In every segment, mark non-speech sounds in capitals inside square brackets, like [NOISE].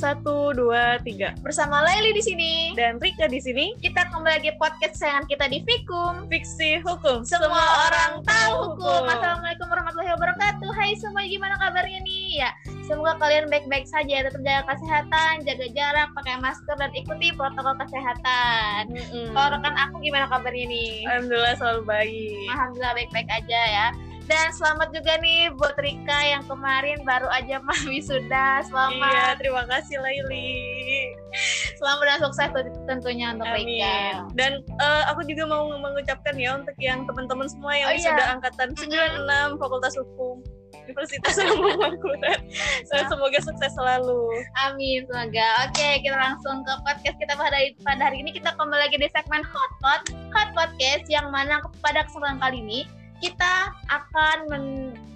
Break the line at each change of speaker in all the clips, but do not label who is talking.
Satu, dua, tiga.
Bersama Laili di sini.
Dan Rika di sini.
Kita kembali lagi podcast sayangan kita di Fikum.
Fiksi hukum.
Semua, orang tahu hukum. Assalamualaikum warahmatullahi wabarakatuh. Hai semua, gimana kabarnya nih? Ya, semoga kalian baik-baik saja. Tetap jaga kesehatan, jaga jarak, pakai masker dan ikuti protokol kesehatan.
Mm-mm.
Kalau rekan aku gimana kabarnya nih?
Alhamdulillah selalu baik.
Alhamdulillah baik-baik aja ya. Dan selamat juga nih buat Rika yang kemarin baru aja mah [LAUGHS] wisuda. Selamat.
Iya, terima kasih Laili.
Selamat dan sukses tentunya untuk Rika.
Amin. Dan eh, aku juga mau mengucapkan ya untuk yang teman-teman semua yang
Oh, iya.
sudah angkatan 96 Fakultas Hukum Universitas Mangkurat. Eh, Semoga sukses selalu.
Amin, semoga. Oke, kita langsung ke podcast kita pada hari, pada hari ini kita kembali lagi di segmen Hot Pot, Hot Podcast yang mana pada kesempatan kali ini kita akan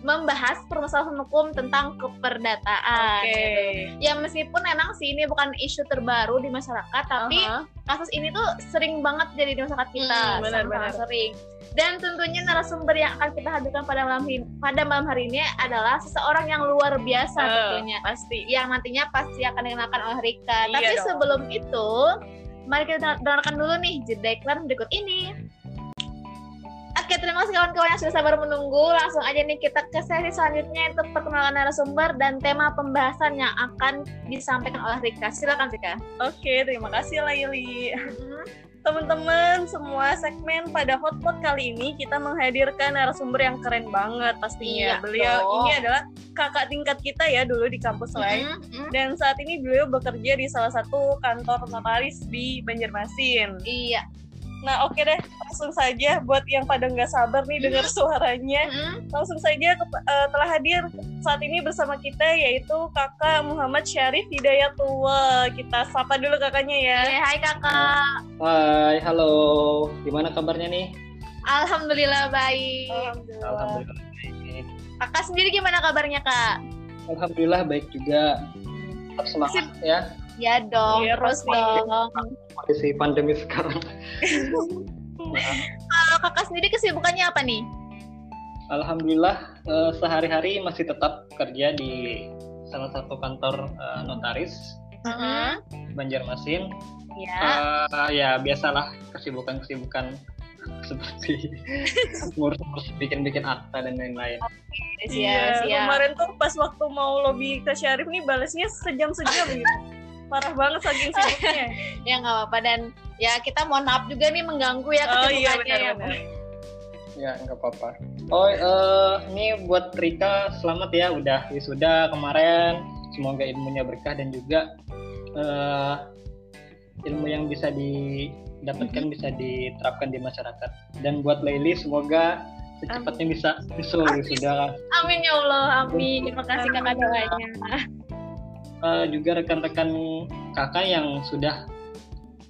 membahas permasalahan hukum tentang keperdataan.
Oke.
gitu. Ya meskipun emang sih ini bukan isu terbaru di masyarakat, tapi
Aha.
kasus ini tuh sering banget jadi di masyarakat kita,
Hmm, benar, benar.
sering. Dan tentunya narasumber yang akan kita hadirkan pada malam pada malam hari ini adalah seseorang yang luar biasa
Eh,
tentunya
pasti.
yang nantinya pasti akan dikenalkan oleh Rika.
Iya
Tapi
dong.
sebelum itu, mari kita dengarkan dulu nih jeda iklan berikut ini. Oke, terima kasih kawan-kawan yang sudah sabar menunggu. Langsung aja nih kita ke sesi selanjutnya untuk perkenalan narasumber dan tema pembahasan yang akan disampaikan oleh Rika. Silakan Rika.
Oke, terima kasih Laili. Teman-teman, semua segmen pada Hotpot kali ini kita menghadirkan narasumber yang keren banget pastinya.
Iya
beliau
dong.
ini adalah kakak tingkat kita ya dulu di kampus lain.
Mhm, mhm.
Dan saat ini beliau bekerja di salah satu kantor notaris di Banjarmasin.
Iya.
Nah oke deh, langsung saja buat yang pada nggak sabar nih dengar suaranya.
Mhm.
Langsung saja ke- eh, telah hadir saat ini bersama kita yaitu kakak Muhammad Syarif Hidayatullah. Kita sapa dulu kakaknya ya.
Eh, Hai kakak.
Hai, halo. Gimana kabarnya nih?
Alhamdulillah baik.
Alhamdulillah.
Alhamdulillah baik.
Kakak sendiri gimana kabarnya kak?
Alhamdulillah baik juga. Tetap semangat ya
Ya dong,
Iya,
terus dong.
kondisi pandemi sekarang. [LAUGHS]
Kalau kakak sendiri kesibukannya apa nih?
Alhamdulillah eh, sehari-hari masih tetap kerja di salah satu kantor eh, notaris
Uh-huh.
Banjarmasin.
Ya.
Eh, ya biasalah kesibukan-kesibukan [LAUGHS] seperti [LAUGHS] ngurus-ngurus bikin-bikin akta dan lain-lain.
Iya,
siap, siap.
kemarin tuh pas waktu mau lobby ke Syarif nih balasnya sejam-sejam gitu. Parah banget saking [LAUGHS] sibuknya.
Ya nggak apa-apa dan ya kita mohon maaf juga nih mengganggu ya
oh iya
kesibukannya ya.
benar-benar.
Ya nggak apa-apa. Oh eh, ini buat Rika selamat ya udah wisuda kemarin. Semoga ilmunya berkah dan juga eh, ilmu yang bisa didapatkan bisa diterapkan di masyarakat. Dan buat Laili semoga secepatnya bisa nyusul wisuda.
Amin ya Allah, amin. Terima kasih kakak doanya.
Eh, juga rekan-rekan kakak yang sudah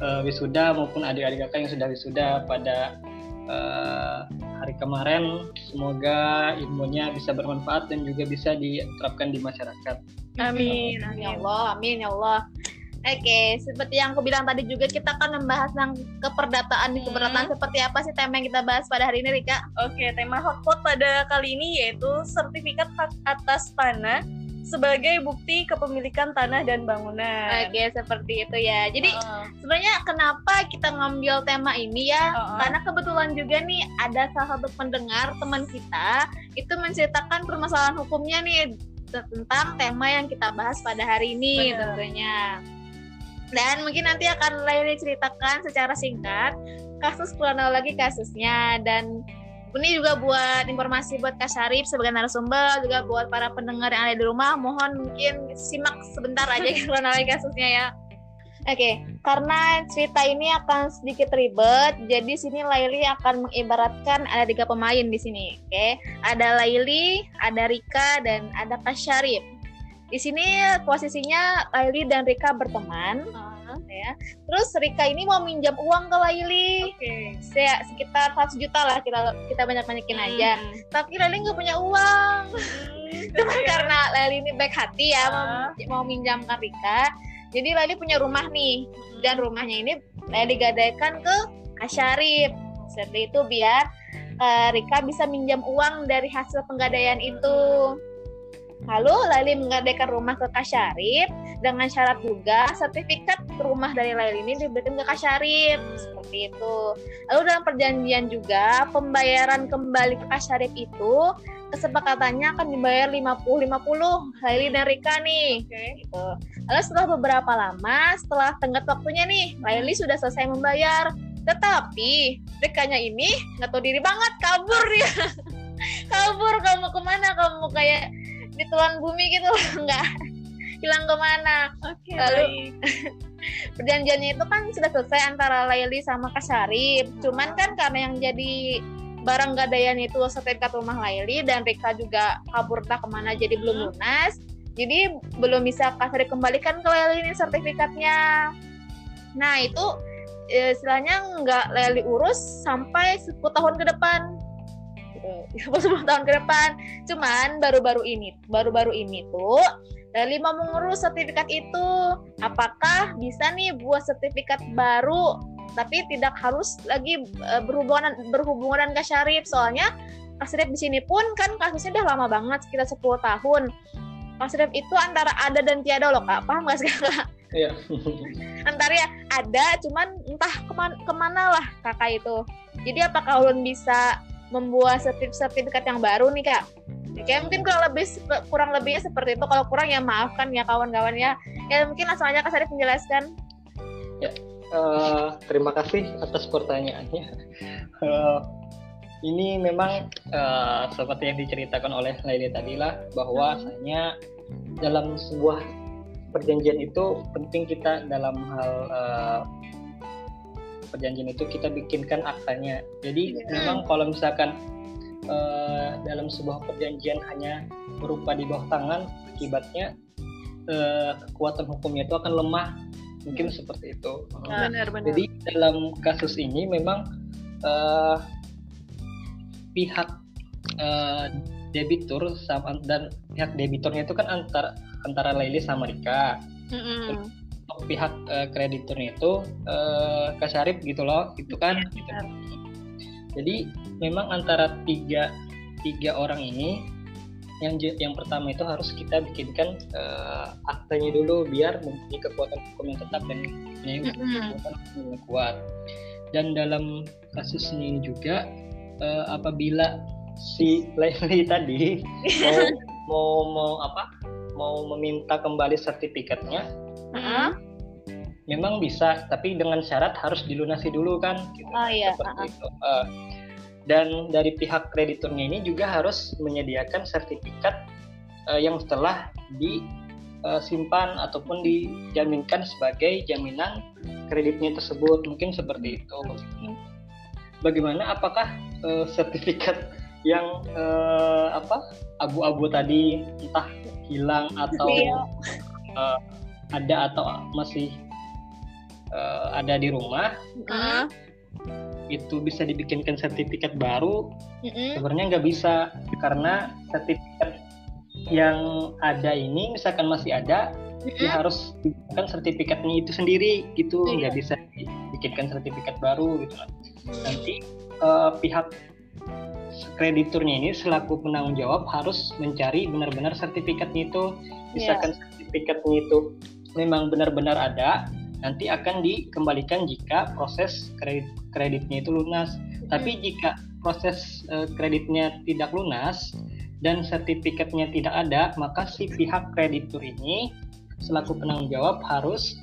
eh, wisuda maupun adik-adik kakak yang sudah wisuda pada eh, hari kemarin semoga ilmunya bisa bermanfaat dan juga bisa diterapkan di masyarakat.
Amin.
Amin ya Allah, amin ya Allah. Oke, seperti yang aku bilang tadi juga kita akan membahas tentang keperdataan di
Hmm.
keperdataan seperti apa sih tema yang kita bahas pada hari ini Rika?
Oke, tema hotpot pada kali ini yaitu sertifikat hak atas tanah sebagai bukti kepemilikan tanah dan bangunan.
Oke, seperti itu ya. Jadi
Heeh.
sebenarnya kenapa kita ngambil tema ini ya?
Uh-uh.
Karena kebetulan juga nih ada salah satu pendengar teman kita itu menceritakan permasalahan hukumnya nih tentang tema yang kita bahas pada hari ini
Benar.
tentunya. Dan mungkin nanti akan Laili ceritakan secara singkat kasus kronologi kasusnya dan ini juga buat informasi buat Kak Syarif sebagai narasumber juga buat para pendengar yang ada di rumah mohon mungkin simak sebentar aja [LAUGHS] kronologi kasusnya ya. Oke, karena cerita ini akan sedikit ribet, jadi sini Laili akan mengibaratkan ada tiga pemain di sini. Oke, ada Laili, ada Rika, dan ada Kak Syarif. Di sini posisinya Laili dan Rika berteman, ya. Terus Rika ini mau minjam uang ke Laili,
Oke.
Se- sekitar 100 juta lah kita kita banyak banyakin aja.
Hmm.
Tapi Laili nggak punya uang.
Hmm,
Cuma karena Laili ini baik hati ya
Ah.
mau, mau minjamkan Rika. Jadi Laili punya rumah nih dan rumahnya ini Laili gadaikan ke Kak Syarif. Seperti itu biar eh, Rika bisa minjam uang dari hasil penggadaian itu. Lalu Laili menggadaikan rumah ke Kak Syarif dengan syarat juga sertifikat rumah dari Laili ini diberikan ke Kak Syarif seperti itu. Lalu dalam perjanjian juga pembayaran kembali ke Kak Syarif itu kesepakatannya akan dibayar 50-50 Laili dan Rika nih.
Oke.
Gitu. Lalu setelah beberapa lama, setelah tenggat waktunya nih, Laili sudah selesai membayar. Tetapi Rikanya ini nggak tahu diri banget, kabur dia. [LAUGHS] kabur kamu ke mana? Kamu kayak ditelan bumi gitu loh, [LAUGHS] nggak hilang ke mana.
Oke.
Lalu-. [LAUGHS] Perjanjiannya itu kan sudah selesai antara Laili sama Kak Syarif. Cuman kan karena yang jadi barang gadaian itu sertifikat rumah Laili dan Rika juga kabur entah ke mana jadi belum lunas. Jadi belum bisa Kak Syarif kembalikan ke Laili ini sertifikatnya. Nah itu eh, istilahnya nggak Laili urus sampai 10 tahun ke depan. Gitu. 10 tahun ke depan. Cuman baru-baru ini, baru-baru ini tuh Laili mau mengurus sertifikat itu apakah bisa nih buat sertifikat baru tapi tidak harus lagi eh, berhubungan berhubungan dengan Syarif soalnya Kak Syarif di sini pun kan kasusnya udah lama banget sekitar 10 tahun Kak Syarif itu antara ada dan tiada loh kak paham gak sih kak
Iya. [LAUGHS]
antara ya ada cuman entah ke mana, ke mana lah kakak itu jadi apakah ulun bisa membuat sertif- sertifikat yang baru nih kak. Kayak mungkin kurang lebih kurang lebihnya seperti itu. Kalau kurang ya maafkan ya kawan-kawan ya. Ya mungkin langsung aja kak Syarif menjelaskan.
Eh, terima kasih atas pertanyaannya. [LAUGHS] Eh, ini memang eh, seperti yang diceritakan oleh Laili tadi lah bahwasanya dalam sebuah perjanjian itu penting kita dalam hal eh, perjanjian itu kita bikinkan aktanya. Jadi memang kalau misalkan eh, dalam sebuah perjanjian hanya berupa di bawah tangan, akibatnya eh, kekuatan hukumnya itu akan lemah. Mungkin seperti itu.
Benar benar.
Jadi dalam kasus ini memang eh, pihak eh, debitur sama dan pihak debiturnya itu kan antara antara Laili sama Rika.
Mm-mm.
Untuk Pihak eh, krediturnya itu eh, Kak Syarif gitu loh, itu kan.
Iya,
gitu. Jadi memang antara tiga tiga orang ini yang yang pertama itu harus kita bikinkan eh, aktanya dulu biar mempunyai kekuatan hukum yang tetap dan mempunyai
Mm-mm.
kekuatan hukum yang kuat. Dan dalam kasus ini juga eh, apabila si Laili [LAUGHS] tadi [LAUGHS] mau mau mau apa mau meminta kembali sertifikatnya
Heeh.
memang bisa tapi dengan syarat harus dilunasi dulu kan gitu.
oh iya
seperti itu. Eh, dan dari pihak krediturnya ini juga harus menyediakan sertifikat eh, yang telah disimpan ataupun dijaminkan sebagai jaminan kreditnya tersebut mungkin seperti itu. Bagaimana? Apakah eh, sertifikat yang eh, apa abu-abu tadi entah hilang atau
Iya.
Ada atau masih eh, ada di rumah
Heeh.
itu bisa dibikinkan sertifikat baru.
Heeh.
sebenarnya nggak bisa karena sertifikat yang ada ini misalkan masih ada dia harus dibikinkan sertifikatnya itu sendiri gitu.
Iya.
nggak bisa dibikinkan sertifikat baru gitu. Nanti eh, pihak krediturnya ini selaku penanggung jawab harus mencari benar-benar sertifikatnya itu. Misalkan sertifikatnya itu memang benar-benar ada nanti akan dikembalikan jika proses kredit kreditnya itu lunas. Tapi jika proses eh, kreditnya tidak lunas dan sertifikatnya tidak ada maka si pihak kreditur ini selaku penanggung jawab harus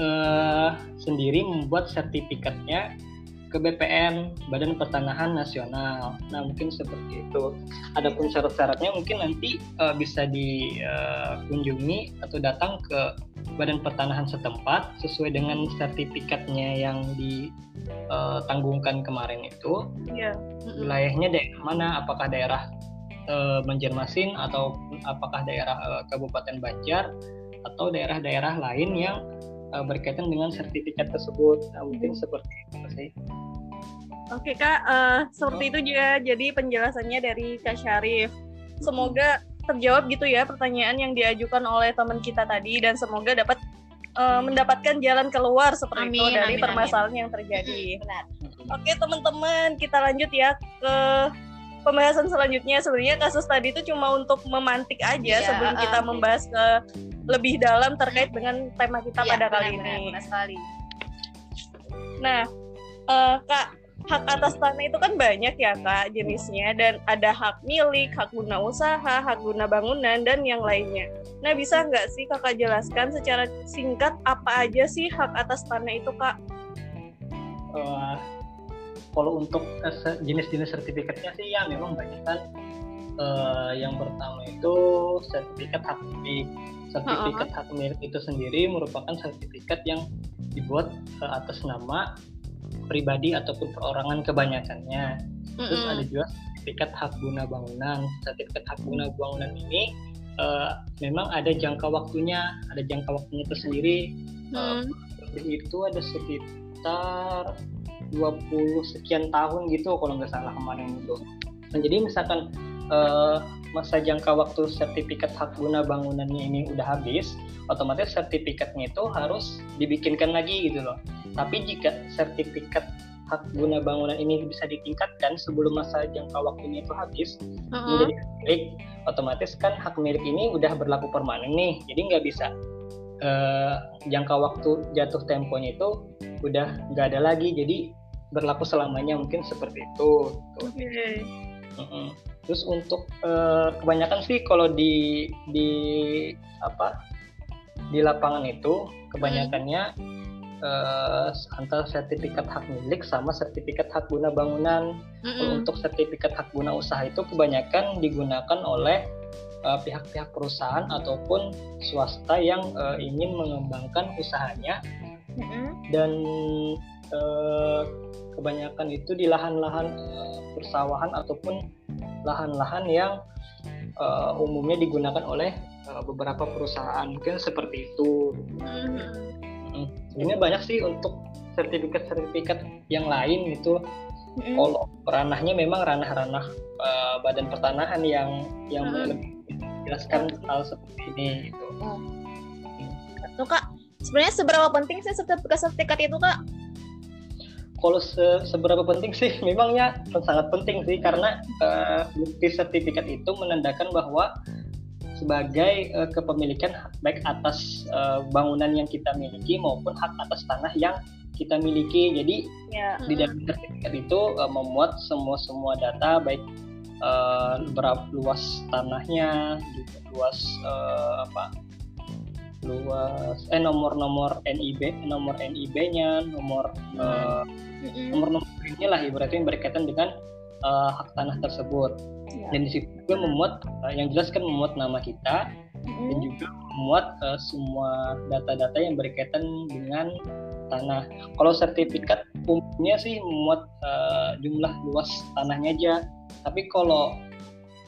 eh, sendiri membuat sertifikatnya ke BPN Badan Pertanahan Nasional. Nah mungkin seperti itu. Adapun syarat-syaratnya mungkin nanti eh, bisa dikunjungi atau datang ke Badan Pertanahan setempat sesuai dengan sertifikatnya yang ditanggungkan kemarin itu.
Iya.
Wilayahnya daerah mana? Apakah daerah eh, Banjarmasin atau apakah daerah eh, Kabupaten Banjar atau daerah-daerah lain yang eh, berkaitan dengan sertifikat tersebut. Nah, mungkin seperti itu sih.
Oke kak, eh, seperti itu juga jadi penjelasannya dari Kak Syarif. Semoga terjawab gitu ya pertanyaan yang diajukan oleh teman kita tadi dan semoga dapat eh, mendapatkan jalan keluar seperti itu
Amin,
dari
amin,
permasalahan yang terjadi.
Benar.
Oke teman-teman, kita lanjut ya ke pembahasan selanjutnya sebenarnya kasus tadi itu cuma untuk memantik aja
Iya,
sebelum kita
uh,
membahas ke lebih dalam terkait dengan tema kita
Iya,
pada kali
benar-benar,
ini.
benar sekali.
Nah, eh, Kak, hak atas tanah itu kan banyak ya Kak jenisnya dan ada hak milik, hak guna usaha, hak guna bangunan dan yang lainnya. Nah, bisa nggak sih Kakak jelaskan secara singkat apa aja sih hak atas tanah itu Kak?
Kalau untuk eh, jenis-jenis sertifikatnya sih ya memang banyak kan. Eh, yang pertama itu sertifikat hak milik. Sertifikat hak milik itu sendiri merupakan sertifikat yang dibuat eh, atas nama pribadi ataupun perorangan kebanyakannya. Terus ada juga sertifikat hak guna bangunan. Sertifikat hak guna bangunan ini eh, memang ada jangka waktunya, ada jangka waktunya tersendiri.
Hmm.
Lebih itu ada sekitar 20 sekian tahun gitu kalau nggak salah kemarin itu. Nah, jadi misalkan eh, masa jangka waktu sertifikat hak guna bangunannya ini udah habis, otomatis sertifikatnya itu harus dibikinkan lagi gitu loh. Tapi jika sertifikat hak guna bangunan ini bisa ditingkatkan sebelum masa jangka waktunya itu habis
Mm-mm.
menjadi hak milik, otomatis kan hak milik ini udah berlaku permanen nih, jadi nggak bisa eh, jangka waktu jatuh temponya itu udah nggak ada lagi, jadi berlaku selamanya mungkin seperti itu. Tuh.
Oke.
Mm-mm. Terus untuk eh, kebanyakan sih kalau di di apa di lapangan itu kebanyakannya eh, antara sertifikat hak milik sama sertifikat hak guna bangunan.
Mm-mm.
untuk sertifikat hak guna usaha itu kebanyakan digunakan oleh eh, pihak-pihak perusahaan ataupun swasta yang eh, ingin mengembangkan usahanya dan eh, kebanyakan itu di lahan-lahan eh, persawahan ataupun lahan-lahan yang eh, umumnya digunakan oleh eh, beberapa perusahaan mungkin seperti itu. Mm. Sebenarnya banyak sih untuk sertifikat-sertifikat yang lain itu
Mm-mm.
kalau ranahnya memang ranah-ranah eh, badan pertanahan yang yang
Hmm.
lebih menjelaskan hal seperti ini gitu.
Tuh kak, sebenarnya seberapa penting sih sertifikat-sertifikat itu kak?
Kalau se- seberapa penting sih? [LAUGHS] Memangnya sangat penting sih karena eh, bukti sertifikat itu menandakan bahwa sebagai eh, kepemilikan hak baik atas eh, bangunan yang kita miliki maupun hak atas tanah yang kita miliki. Jadi
Ya.
di dalam sertifikat itu eh, memuat semua semua data baik eh, berapa luas tanahnya, juga luas eh, apa luas eh nomor-nomor NIB nomor NIB-nya nomor eh,
Mm-mm.
nomor-nomor inilah ibaratnya yang berkaitan dengan eh, hak tanah tersebut
Ya.
dan di situ juga memuat eh, yang jelas kan memuat nama kita dan
Mm-mm.
juga memuat eh, semua data-data yang berkaitan dengan tanah. Kalau sertifikat umumnya sih memuat eh, jumlah luas tanahnya aja, tapi kalau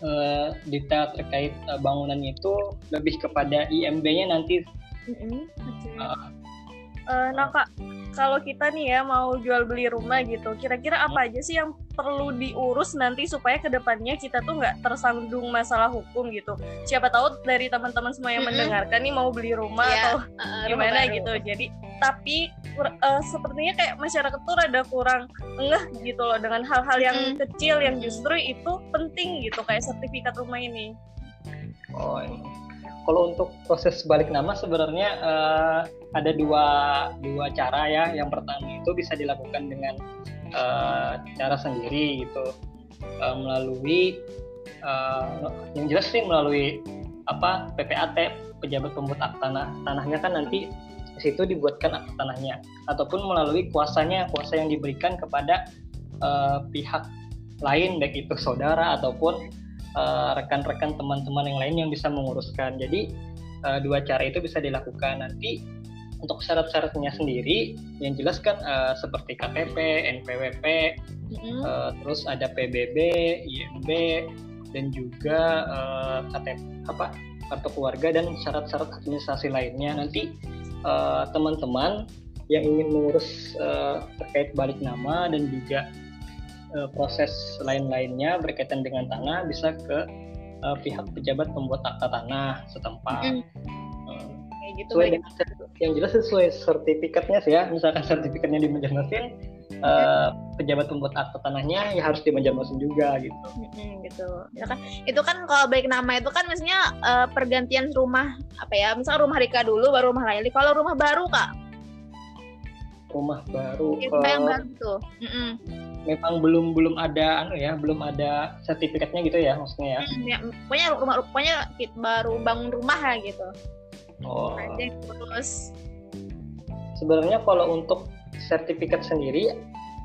eh, detail terkait eh, bangunannya itu lebih kepada IMB-nya nanti.
Mm-mm.
eh,
Eh, nah kak, kalau kita nih ya mau jual beli rumah gitu, kira-kira apa aja sih yang perlu diurus nanti supaya ke depannya kita tuh nggak tersandung masalah hukum gitu. Siapa tahu dari teman-teman semua yang mendengarkan nih mau beli rumah
Iya,
atau
uh, rumah
gimana
baru.
gitu. Jadi tapi eh, sepertinya kayak masyarakat tuh rada kurang ngeh gitu loh dengan hal-hal yang
Mm-mm.
kecil yang justru itu penting gitu kayak sertifikat rumah ini.
oh, ini. Kalau untuk proses balik nama sebenarnya eh, ada dua dua cara ya. Yang pertama itu bisa dilakukan dengan eh, cara sendiri gitu Eh, melalui eh, yang jelas sih melalui apa PPAT pejabat pembuat tanah tanahnya kan nanti situ dibuatkan akta tanahnya ataupun melalui kuasanya kuasa yang diberikan kepada eh, pihak lain baik itu saudara ataupun eh, rekan-rekan teman-teman yang lain yang bisa menguruskan jadi eh, dua cara itu bisa dilakukan nanti untuk syarat-syaratnya sendiri yang jelas kan eh, seperti KTP, NPWP,
Mm-mm.
Eh, terus ada PBB, IMB, dan juga eh, KTP apa kartu keluarga dan syarat-syarat administrasi lainnya. Nanti eh, teman-teman yang ingin mengurus eh, terkait balik nama dan juga eh, proses lain-lainnya berkaitan dengan tanah bisa ke eh, pihak pejabat pembuat akta tanah setempat. Eh,
Kayak gitu.
sesuai dengan yang jelas sesuai sertifikatnya sih ya misalkan sertifikatnya di Banjarmasin eh, pejabat pembuat akta tanahnya ya harus dimenjambasin juga gitu.
Mm-mm, gitu. Ya kan itu kan kalau baik nama itu kan misalnya eh, pergantian rumah apa ya? Misal rumah Rika dulu baru rumah Laili. Kalau rumah baru Kak,
Rumah baru
rumah yang
eh,
baru tuh. Mm-mm.
memang belum belum ada anu ya, belum ada sertifikatnya gitu ya maksudnya ya.
Mm, ya, pokoknya rumah pokoknya baru bangun rumah lah gitu.
Oh.
Aja terus
Sebenarnya kalau untuk sertifikat sendiri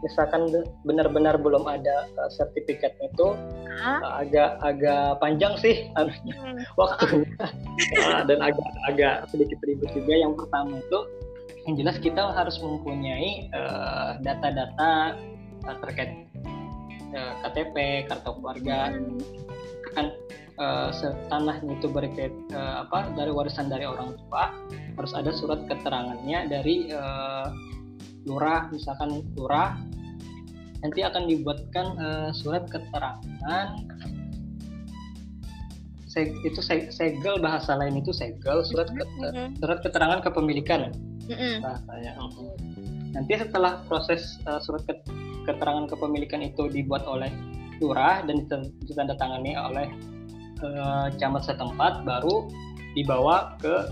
misalkan be- benar-benar belum ada eh, sertifikatnya itu
ah,
eh, agak agak panjang sih [LAUGHS] anunya
mm,
waktunya. Eh, dan agak agak sedikit ribet juga. Yang pertama itu yang jelas kita harus mempunyai data-data eh, terkait eh, KTP kartu keluarga.
Mm,
kan se- tanahnya itu berkait eh, apa dari warisan dari orang tua harus ada surat keterangannya dari eh, lurah misalkan lurah nanti akan dibuatkan eh, surat keterangan Se- itu se- segel bahasa lain itu segel surat ke-
Mhm.
surat keterangan kepemilikan
mm-mm.
bahasanya. Nanti setelah proses uh, surat ket- keterangan kepemilikan itu dibuat oleh lurah dan ditandatangani oleh uh, camat setempat, baru dibawa ke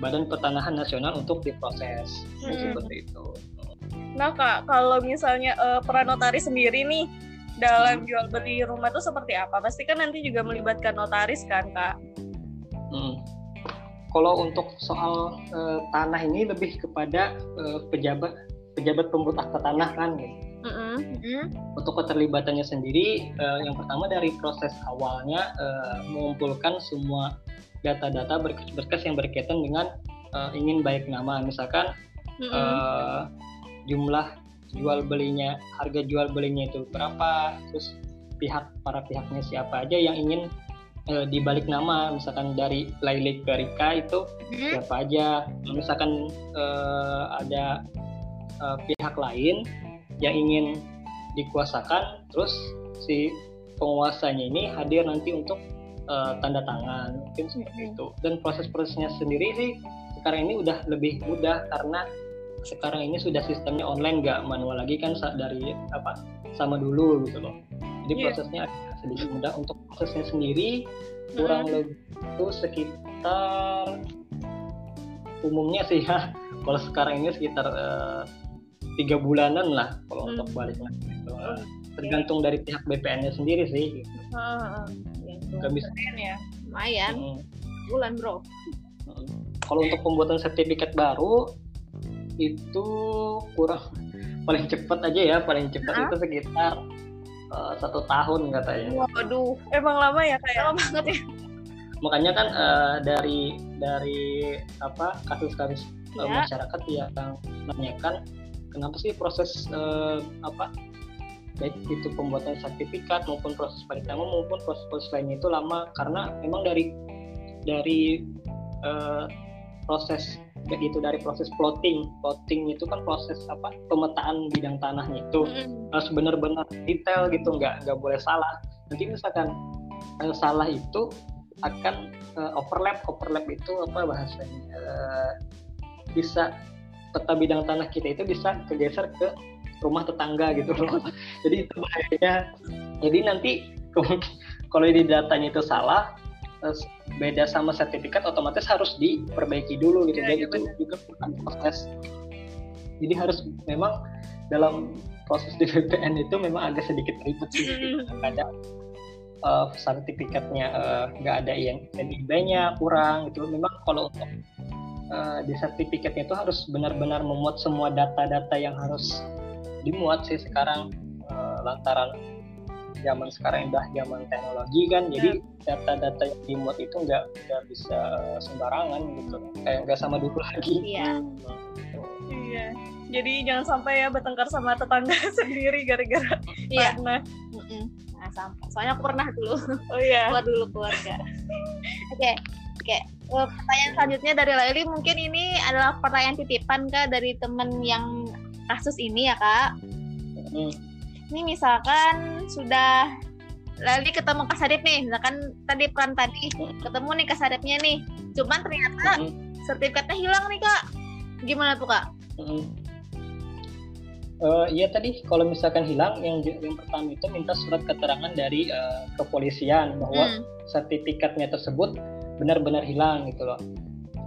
Badan Pertanahan Nasional untuk diproses
Hmm.
seperti itu.
Nah kak, kalau misalnya eh, peran notaris sendiri nih dalam jual beli rumah itu seperti apa? Pasti kan nanti juga melibatkan notaris kan kak?
Hmm. Kalau untuk soal uh, tanah ini lebih kepada uh, pejabat pejabat pembuat akta tanah kan. gitu.
Mm-mm.
untuk keterlibatannya sendiri eh, yang pertama dari proses awalnya eh, mengumpulkan semua data-data berkas-berkas yang berkaitan dengan eh, ingin baik nama misalkan
Mm-mm.
eh, jumlah jual belinya harga jual belinya itu berapa terus pihak para pihaknya siapa aja yang ingin eh, dibalik nama misalkan dari Laili ke Rika itu
Mm-mm.
siapa aja misalkan eh, ada eh, pihak lain yang ingin dikuasakan terus si penguasanya ini hadir nanti untuk eh, tanda tangan mungkin seperti
Mhm.
itu dan proses-prosesnya sendiri sih sekarang ini udah lebih mudah karena sekarang ini sudah sistemnya online nggak manual lagi kan dari apa sama dulu gitu loh jadi
Iya.
prosesnya sedikit mudah untuk prosesnya sendiri kurang
Mhm.
lebih itu sekitar umumnya sih [LAUGHS] ya kalau sekarang ini sekitar eh, tiga bulanan lah kalau
Hmm.
untuk balik lagi gitu.
Oh,
tergantung dari pihak BPN-nya sendiri sih gitu.
Gitu.
Nggak bisa
ya.
Lumayan,
Mm,
bulan bro.
mm. kalau untuk pembuatan sertifikat baru itu kurang paling cepat aja ya paling cepat itu sekitar eh, satu tahun katanya
Waduh, emang lama ya kayak?
Lama banget ya.
makanya kan eh, dari dari apa kasus-kasus eh,
Ya.
masyarakat yang menanyakan kenapa sih proses eh, apa baik itu pembuatan sertifikat maupun proses nama maupun proses-proses lainnya itu lama karena memang dari dari eh, proses baik itu dari proses plotting. Plotting itu kan proses apa? Pemetaan bidang tanahnya itu. Harus benar-benar detail gitu nggak nggak boleh salah. Nanti misalkan eh, salah itu akan eh, overlap. Overlap itu apa bahasanya? Eh, bisa peta bidang tanah kita itu bisa kegeser ke rumah tetangga gitu loh. [LAUGHS] Jadi itu bahayanya. Jadi nanti [LAUGHS] kalau di datanya itu salah beda sama sertifikat otomatis harus diperbaiki dulu gitu. Jadi
iya,
itu juga bukan proses. Jadi harus memang dalam proses di [LAUGHS] VPN itu memang agak sedikit ribet sih. Gitu. Kadang eh, sertifikatnya eh, nggak ada yang NIB-nya kurang gitu. Memang kalau untuk eh, di sertifikatnya itu harus benar-benar memuat semua data-data yang harus dimuat sih sekarang eh, lantaran zaman sekarang udah zaman teknologi kan jadi data-data yang dimuat itu nggak nggak bisa sembarangan gitu kayak nggak sama dulu lagi
Iya.
Iya. Jadi jangan sampai ya bertengkar sama tetangga [LAUGHS] sendiri gara-gara
Iya.
tanah.
Mm-mm. Nah, sampai. Soalnya aku pernah dulu
Oh iya. [LAUGHS]
keluar dulu keluarga. Oke, oke. Eh, Pertanyaan selanjutnya dari Laili mungkin ini adalah pertanyaan titipan kak dari temen yang kasus ini ya kak.
Hmm.
Ini misalkan sudah Laili ketemu Kak Sarip nih, misalkan tadi peran tadi ketemu nih Kak Saripnya nih, cuman ternyata
Hmm.
sertifikatnya hilang nih kak. Gimana tuh kak?
Mm. Uh, iya tadi kalau misalkan hilang yang yang pertama itu minta surat keterangan dari uh, kepolisian bahwa hmm. sertifikatnya tersebut benar-benar hilang gitu loh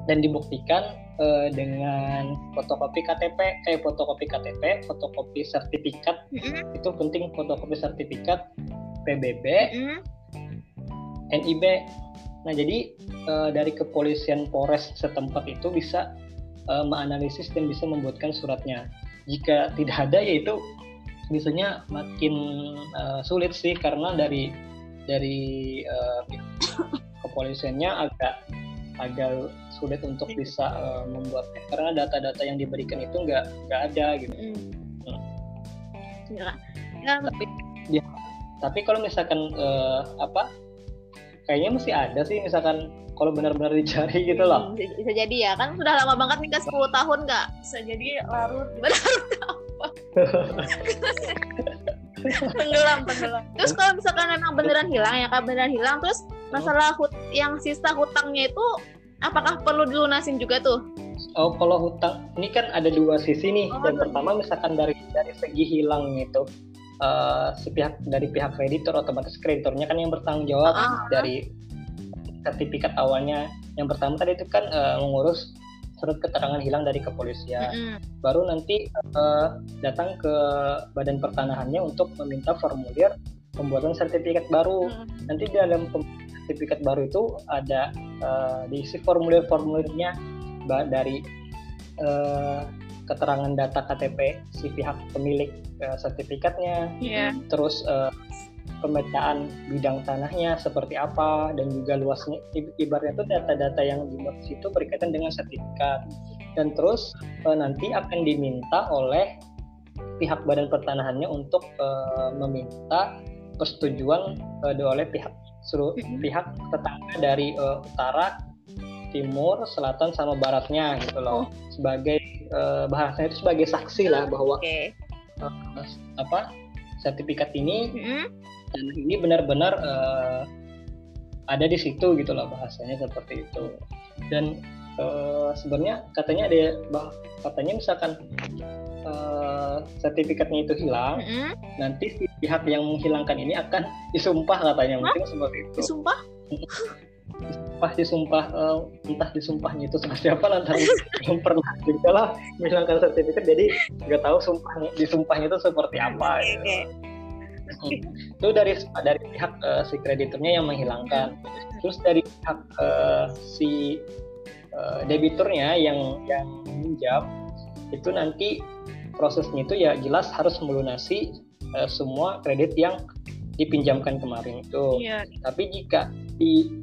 dan dibuktikan uh, dengan fotokopi KTP eh fotokopi KTP fotokopi sertifikat mm-hmm. itu penting fotokopi sertifikat PBB mm-hmm. NIB nah jadi uh, dari kepolisian Polres setempat itu bisa uh, menganalisis dan bisa membuatkan suratnya jika tidak ada yaitu biasanya makin uh, sulit sih karena dari dari uh, kepolisiannya agak agak sulit untuk iya. bisa uh, membuatnya karena data-data yang diberikan itu nggak nggak ada gitu. Mm. Hmm. Ya, ya, tapi ya, tapi kalau misalkan uh, apa kayaknya masih ada sih misalkan kalau benar-benar dicari gitu loh.
Bisa, bisa jadi ya, kan sudah lama banget nih kan 10 tahun nggak?
Bisa jadi larut. Larut apa? [LAUGHS] tenggelam, tenggelam.
Terus kalau misalkan memang beneran hilang ya, kan beneran hilang, terus masalah hut yang sisa hutangnya itu apakah perlu dilunasin juga tuh?
Oh, kalau hutang ini kan ada dua sisi nih. Oh, Dan pertama misalkan dari dari segi hilang itu uh, si pihak dari pihak kreditor otomatis kreditornya kan yang bertanggung jawab uh -huh. Dari sertifikat awalnya yang pertama tadi itu kan uh, mengurus surat keterangan hilang dari kepolisian. Mm -hmm. Baru nanti uh, datang ke badan pertanahannya untuk meminta formulir pembuatan sertifikat baru. Mm -hmm. Nanti di dalam sertifikat baru itu ada uh, diisi formulir-formulirnya dari uh, keterangan data KTP si pihak pemilik uh, sertifikatnya, yeah. terus uh, pemetaan bidang tanahnya seperti apa dan juga luasnya ibaratnya itu data-data yang di situ berkaitan dengan sertifikat dan terus uh, nanti akan diminta oleh pihak badan pertanahannya untuk uh, meminta persetujuan uh, oleh pihak seluruh pihak tetangga dari uh, utara timur selatan sama baratnya gitu loh oh. sebagai uh, bahasanya itu sebagai saksi lah bahwa okay. uh, apa sertifikat ini mm-hmm dan ini benar-benar uh, ada di situ gitu loh bahasanya seperti itu dan uh, sebenarnya katanya ada bah katanya misalkan uh, sertifikatnya itu hilang mm -hmm. nanti si pihak yang menghilangkan ini akan disumpah katanya Hah? mungkin seperti itu
disumpah
disumpah disumpah uh, entah disumpahnya itu seperti apa lantaran belum pernah juga lah menghilangkan sertifikat jadi nggak tahu sumpahnya disumpahnya itu seperti apa okay, gitu. okay itu dari dari pihak uh, si krediturnya yang menghilangkan terus dari pihak uh, si uh, debiturnya yang yang meminjam itu nanti prosesnya itu ya jelas harus melunasi uh, semua kredit yang dipinjamkan kemarin itu yeah. tapi jika di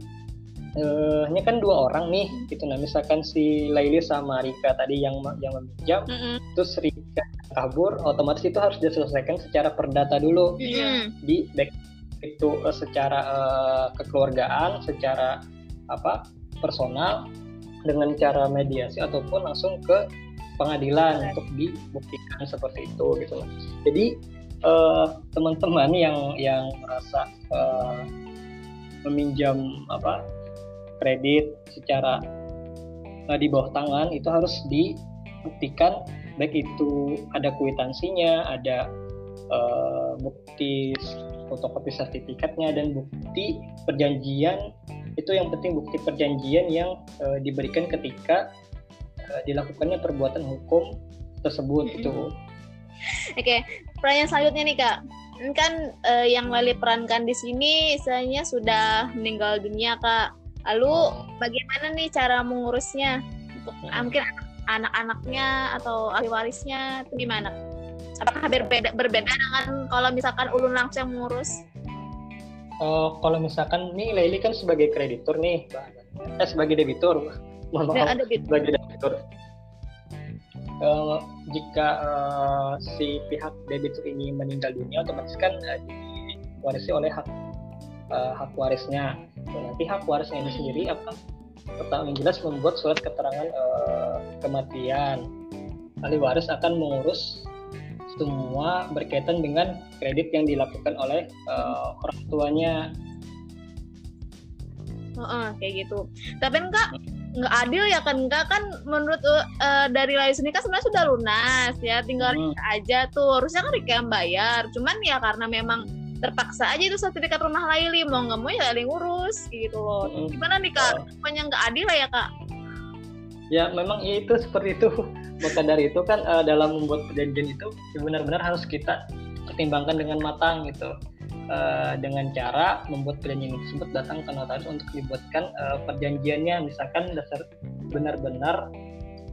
uh, ini kan dua orang nih gitu nah misalkan si Laili sama Rika tadi yang yang meminjam mm -hmm. terus Rika kabur otomatis itu harus diselesaikan secara perdata dulu mm. di back itu uh, secara uh, kekeluargaan secara apa personal dengan cara mediasi ataupun langsung ke pengadilan untuk dibuktikan seperti itu gitu jadi teman-teman uh, yang yang merasa uh, meminjam apa kredit secara uh, di bawah tangan itu harus dibuktikan. Baik itu ada kwitansinya, ada uh, bukti fotokopi sertifikatnya dan bukti perjanjian. Itu yang penting bukti perjanjian yang uh, diberikan ketika uh, dilakukannya perbuatan hukum tersebut itu.
Oke, okay. pertanyaan selanjutnya nih kak, kan uh, yang Lali perankan di sini istilahnya sudah meninggal dunia kak. Lalu bagaimana nih cara mengurusnya untuk mungkin anak-anaknya atau ahli warisnya itu gimana? Apakah berbeda berbeda dengan kalau misalkan ulun langsung mengurus?
Uh, kalau misalkan nih Leili kan sebagai kreditur nih, eh sebagai debitur, mohon maaf, sebagai debitur. Uh, jika uh, si pihak debitur ini meninggal dunia, otomatis kan uh, diwarisi oleh hak uh, hak warisnya. Nanti hak warisnya ini sendiri akan pertama yang jelas membuat surat keterangan uh, kematian. Ahli waris akan mengurus semua berkaitan dengan kredit yang dilakukan oleh uh, orang tuanya.
Oh, uh, kayak gitu. Tapi enggak nggak adil ya kan? Enggak kan menurut uh, dari Layu sendiri kan sebenarnya sudah lunas ya tinggal hmm. aja tuh. Harusnya kan Rika yang bayar. Cuman ya karena memang terpaksa aja itu sertifikat rumah Laili mau nggak mau ya Laili ngurus gitu loh. Hmm. gimana nih kak? Pokoknya nggak adil lah ya kak?
Ya memang itu seperti itu. [LAUGHS] Maka dari itu kan uh, dalam membuat perjanjian itu benar-benar harus kita pertimbangkan dengan matang gitu uh, dengan cara membuat perjanjian tersebut datang ke notaris untuk dibuatkan uh, perjanjiannya misalkan dasar benar-benar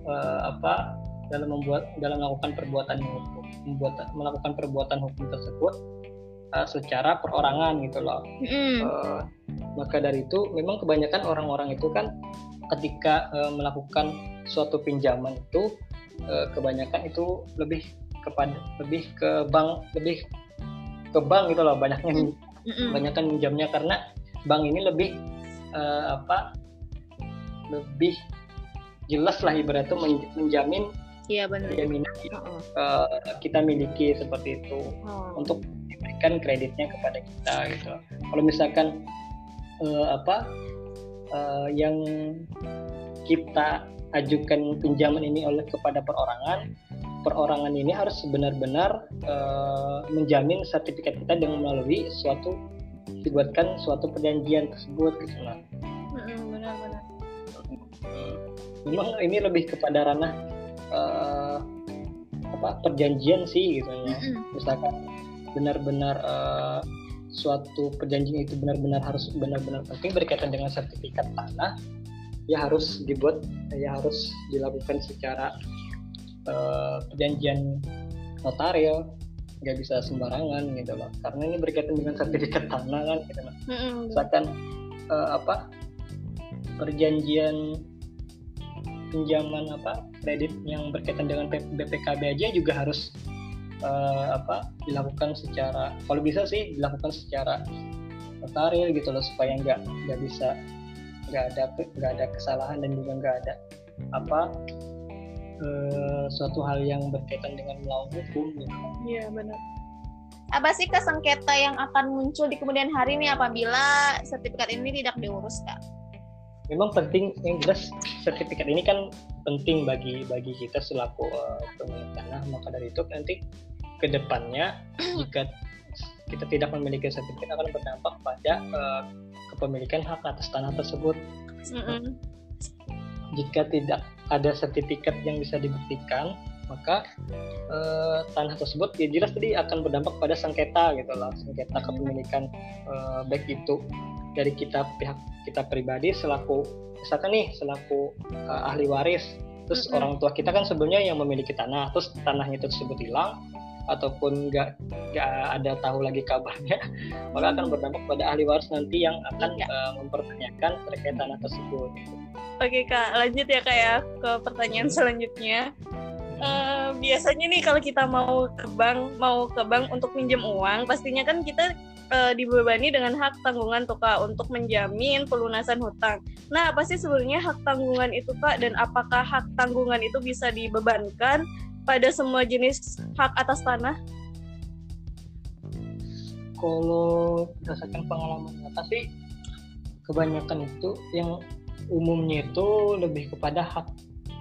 uh, apa dalam membuat dalam melakukan perbuatan hukum membuat melakukan perbuatan hukum tersebut uh, secara perorangan gitu loh mm. uh, maka dari itu memang kebanyakan orang-orang itu kan ketika uh, melakukan suatu pinjaman itu uh, kebanyakan itu lebih kepada lebih ke bank lebih ke bank gitu loh banyaknya mm-hmm. banyakkan minjamnya karena bank ini lebih uh, apa lebih jelas lah ibaratnya menjamin
Iya benar.
Jaminan uh-uh. uh, kita miliki seperti itu uh. untuk diberikan kreditnya kepada kita gitu. Kalau misalkan uh, apa uh, yang kita ajukan pinjaman ini oleh kepada perorangan perorangan ini harus benar-benar uh, menjamin sertifikat kita dengan melalui suatu dibuatkan suatu perjanjian tersebut gitu lah.
Benar-benar.
Memang ini lebih kepada ranah uh, apa perjanjian sih gitu ya. Misalkan benar-benar uh, suatu perjanjian itu benar-benar harus benar-benar penting berkaitan dengan sertifikat tanah ya harus dibuat ya harus dilakukan secara uh, perjanjian notaril nggak bisa sembarangan gitu loh. Karena ini berkaitan dengan sertifikat tanah kan gitu loh. Misalkan uh, apa perjanjian pinjaman apa kredit yang berkaitan dengan BPKB aja juga harus uh, apa dilakukan secara kalau bisa sih dilakukan secara notaril gitu loh supaya nggak nggak bisa nggak ada nggak ada kesalahan dan juga nggak ada apa uh, suatu hal yang berkaitan dengan melawan hukum gitu.
Iya benar. Apa sih kesengketa yang akan muncul di kemudian hari ini apabila sertifikat ini tidak diurus kak?
Memang penting yang jelas sertifikat ini kan penting bagi bagi kita selaku uh, pemilik tanah maka dari itu nanti ke depannya [CLEARS THROAT] jika kita tidak memiliki sertifikat akan berdampak pada uh, kepemilikan hak atas tanah tersebut. Mm -hmm. Jika tidak ada sertifikat yang bisa dibuktikan maka uh, tanah tersebut ya jelas tadi akan berdampak pada sengketa gitu loh sengketa kepemilikan uh, baik itu dari kita pihak kita pribadi selaku misalkan nih selaku uh, ahli waris terus mm -hmm. orang tua kita kan sebenarnya yang memiliki tanah terus tanahnya tersebut hilang ataupun nggak nggak ada tahu lagi kabarnya [LAUGHS] maka akan berdampak pada ahli waris nanti yang akan uh, mempertanyakan terkait tanah tersebut.
Oke kak, lanjut ya kak ya ke pertanyaan selanjutnya. Uh, biasanya nih kalau kita mau ke bank, mau ke bank untuk pinjam uang, pastinya kan kita uh, dibebani dengan hak tanggungan tuh kak untuk menjamin pelunasan hutang. Nah apa sih sebenarnya hak tanggungan itu kak dan apakah hak tanggungan itu bisa dibebankan pada semua jenis hak atas tanah?
Kalau berdasarkan pengalaman nyata sih kebanyakan itu yang umumnya itu lebih kepada hak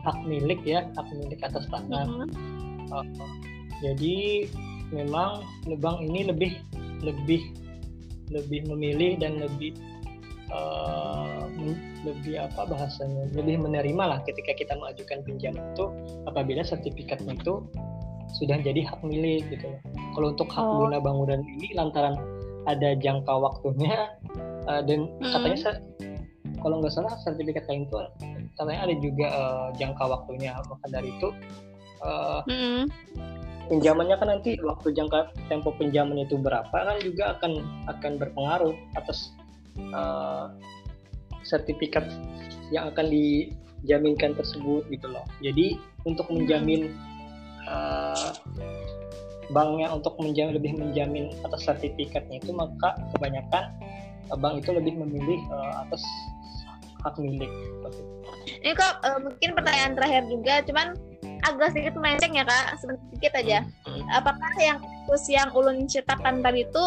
hak milik ya hak milik atas tanah. Mm -hmm. uh, jadi memang bank ini lebih lebih lebih memilih dan lebih uh, lebih apa bahasanya lebih menerima lah ketika kita mengajukan pinjaman itu apabila sertifikatnya itu sudah jadi hak milik gitu Kalau untuk hak oh. guna bangunan ini lantaran ada jangka waktunya uh, dan hmm. katanya kalau nggak salah sertifikat lain itu katanya ada juga uh, jangka waktunya maka dari itu uh, hmm. pinjamannya kan nanti waktu jangka tempo pinjaman itu berapa kan juga akan akan berpengaruh atas uh, sertifikat yang akan dijaminkan tersebut gitu loh. Jadi untuk menjamin uh, banknya untuk menjamin lebih menjamin atas sertifikatnya itu maka kebanyakan uh, bank itu lebih memilih uh, atas hak milik.
Ini kok uh, mungkin pertanyaan terakhir juga, cuman agak sedikit melenceng ya kak, sedikit aja. Hmm. Apakah yang terus yang ulun ceritakan tadi itu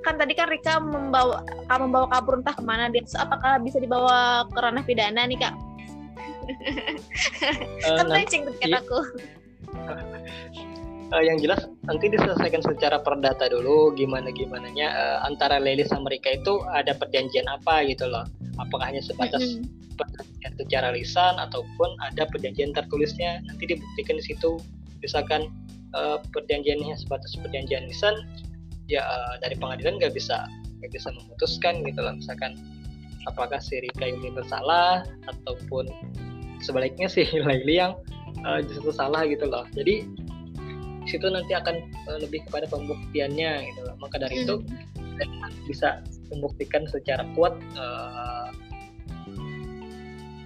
kan tadi kan Rika membawa membawa kabur entah ke mana dia. Apakah bisa dibawa ke ranah pidana nih kak? [LAUGHS]
Eh,
kan aku.
Eh, yang jelas nanti diselesaikan secara perdata dulu gimana gimananya eh, antara Leli sama Rika itu ada perjanjian apa gitu loh. Apakah hanya sebatas
Mm-mm.
perjanjian secara lisan ataupun ada perjanjian tertulisnya nanti dibuktikan di situ. Misalkan eh, perjanjiannya sebatas perjanjian lisan ya eh, dari pengadilan nggak bisa nggak bisa memutuskan gitu loh misalkan apakah si Rika ini bersalah ataupun sebaliknya si [LAUGHS] Laili yang eh, justru salah gitu loh. Jadi di situ nanti akan eh, lebih kepada pembuktiannya gitu loh. Maka dari itu bisa membuktikan secara kuat eh,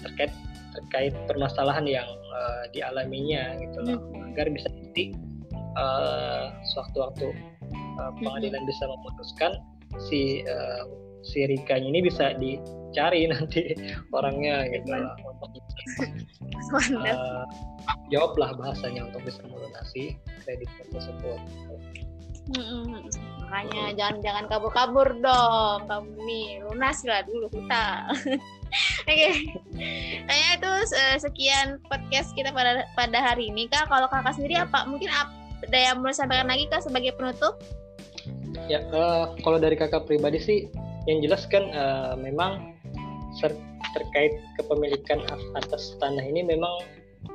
terkait terkait permasalahan yang eh, dialaminya gitu loh. Agar bisa nanti eh, sewaktu-waktu eh, pengadilan bisa memutuskan si eh, si Rika ini bisa dicari [LAUGHS] nanti orangnya gitu loh untuk [LAUGHS] bisa
Mantap.
eh, jawablah bahasanya untuk bisa melunasi kredit tersebut.
Mm-mm. Makanya jangan jangan kabur-kabur dong. Kamu nih lunas lah dulu hutang. [LAUGHS] Oke. Kayaknya itu eh, sekian podcast kita pada pada hari ini Kak. Kalau Kakak sendiri apa mungkin ada yang mau disampaikan lagi Kak sebagai penutup?
Ya, eh, kalau dari kakak pribadi sih, yang jelas kan eh, memang ser- terkait kepemilikan atas tanah ini memang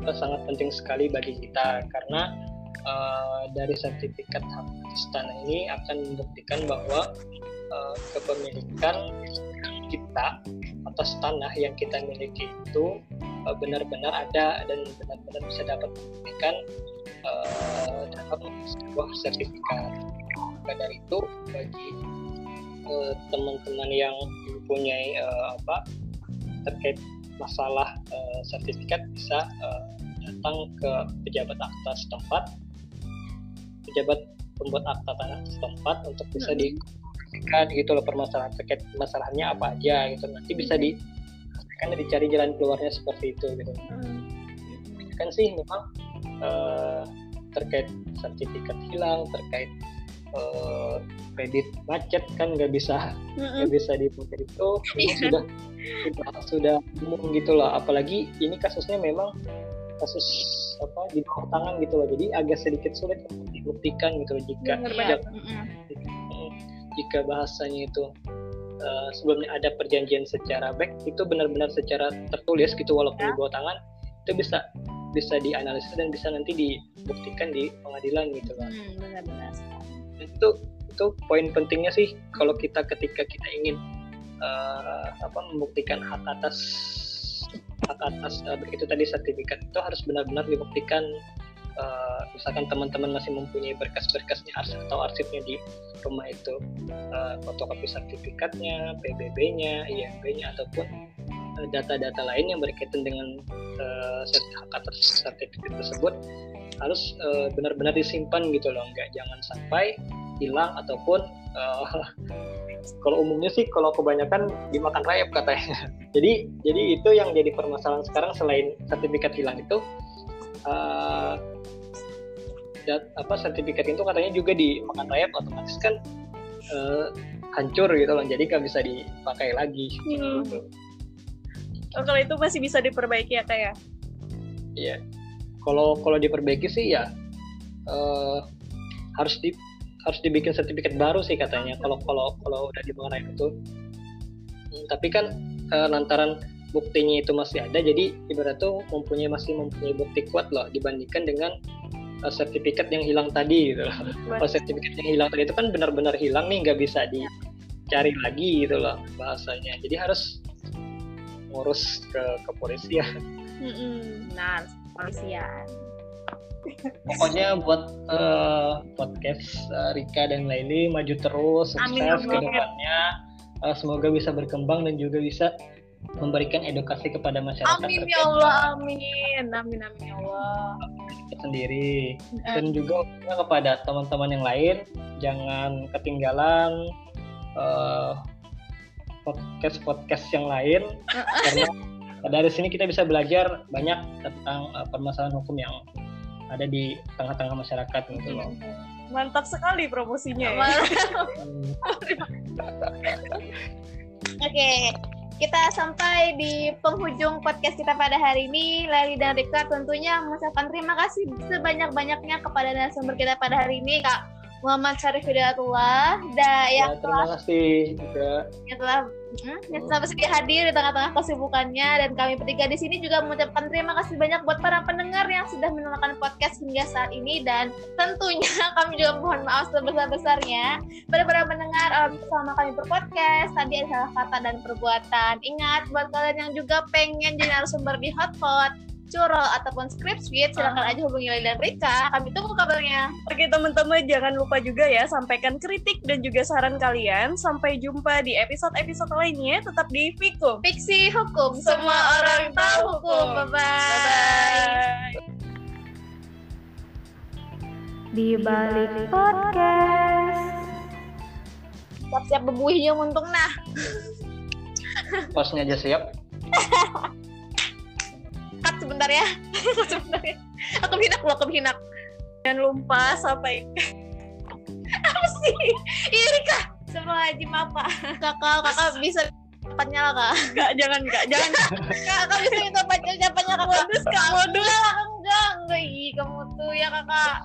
eh, sangat penting sekali bagi kita karena eh, dari sertifikat hak atas tanah ini akan membuktikan bahwa eh, kepemilikan kita atas tanah yang kita miliki itu benar-benar ada dan benar-benar bisa dapat dibuktikan eh, dalam sebuah sertifikat. Maka dari itu bagi eh, teman-teman yang mempunyai eh, apa terkait masalah eh, sertifikat bisa eh, datang ke pejabat akta setempat, pejabat pembuat akta tanah setempat untuk bisa dikomunikasikan gitu loh permasalahan terkait masalahnya apa aja gitu. Nanti bisa di kan dicari jalan keluarnya seperti itu gitu. Kan sih memang eh, terkait sertifikat hilang terkait eh, kredit macet kan nggak bisa nggak bisa diputar itu.
Iya.
sudah sudah sudah umum gitu loh. Apalagi ini kasusnya memang kasus apa di bawah tangan gitu loh. Jadi agak sedikit sulit untuk dibuktikan gitu loh jika jika, jika bahasanya itu eh, sebelumnya ada perjanjian secara baik itu benar-benar secara tertulis gitu walaupun di bawah tangan itu bisa bisa dianalisis dan bisa nanti dibuktikan di pengadilan gitu loh.
Hmm, benar-benar.
Itu itu poin pentingnya sih kalau kita ketika kita ingin eh, apa membuktikan hak atas hak atas eh, itu tadi sertifikat itu harus benar-benar dibuktikan eh, misalkan teman-teman masih mempunyai berkas-berkasnya arsip atau arsipnya di rumah itu eh, fotokopi sertifikatnya, PBB-nya, IMB-nya ataupun data-data lain yang berkaitan dengan serti- hak atas sertifikat tersebut harus eh, benar-benar disimpan gitu loh, nggak jangan sampai hilang ataupun eh, [LAUGHS] kalau umumnya sih kalau kebanyakan dimakan rayap katanya. [LAUGHS] jadi jadi itu yang jadi permasalahan sekarang selain sertifikat hilang itu eh, dat- apa sertifikat itu katanya juga dimakan rayap otomatis kan eh, hancur gitu loh jadi nggak bisa dipakai lagi
Hmm.
gitu.
Oh, kalau itu masih bisa diperbaiki ya kak ya?
Iya. Kalau kalau diperbaiki sih ya eh, harus di harus dibikin sertifikat baru sih katanya. Kalau kalau kalau udah dimengenai itu. Hmm, tapi kan eh, lantaran buktinya itu masih ada, jadi ibarat tuh mempunyai masih mempunyai bukti kuat loh dibandingkan dengan eh, sertifikat yang hilang tadi gitu. loh. Kalau sertifikat yang hilang tadi itu kan benar-benar hilang nih, nggak bisa dicari lagi gitu loh bahasanya. Jadi harus ngurus ke kepolisian.
Mm-mm.
Benar, polisian.
Pokoknya buat eh, podcast eh, Rika dan Laili maju terus, sukses ke depannya. Eh, semoga bisa berkembang dan juga bisa memberikan edukasi kepada masyarakat
Amin ya Allah, amin. Amin amin ya Allah.
sendiri. Dan juga kepada teman-teman yang lain, jangan ketinggalan eh, podcast-podcast yang lain [LAUGHS] karena dari sini kita bisa belajar banyak tentang eh, permasalahan hukum yang ada di tengah-tengah masyarakat gitu loh.
Mantap sekali promosinya ya. [LAUGHS]
Oke. kita sampai di penghujung podcast kita pada hari ini. Lali dan Rika tentunya mengucapkan terima kasih sebanyak-banyaknya kepada narasumber kita pada hari ini, Kak Muhammad Syarif Hidayatullah da,
Ya,
yang
terima
telah
kasih juga.
yang telah hmm, yang telah bersedia hadir di tengah-tengah kesibukannya. Dan kami bertiga di sini juga mengucapkan terima kasih banyak buat para pendengar yang sudah menonton podcast hingga saat ini. Dan tentunya [LAUGHS] kami juga mohon maaf sebesar-besarnya. Pada para pendengar uh, bersama kami berpodcast tadi ada salah kata dan perbuatan. Ingat buat kalian yang juga pengen jadi narasumber di Hotpot Curol ataupun Script Suite silakan aja hubungi Lali dan Rika kami tunggu kabarnya
Oke teman-teman jangan lupa juga ya sampaikan kritik dan juga saran kalian. Sampai jumpa di episode-episode lainnya tetap di Fikum.
Fiksi Hukum semua orang tahu hukum bye bye.
Di balik podcast.
siap-siap bebuihnya untung nah
Posnya aja siap. [LAUGHS]
sebentar ya. [LAUGHS] Sebentar ya. Aku hinak loh aku hinak.
Jangan lupa sampai [LAUGHS]
apa sih? Ini Rika semua aja apa kakak kakak bisa cepatnya lah kak.
Kak, jangan kak, jangan.
Kakak bisa minta pacar cepatnya kakak
modus kak. Modus.
enggak enggak. Enggak kamu tuh ya kakak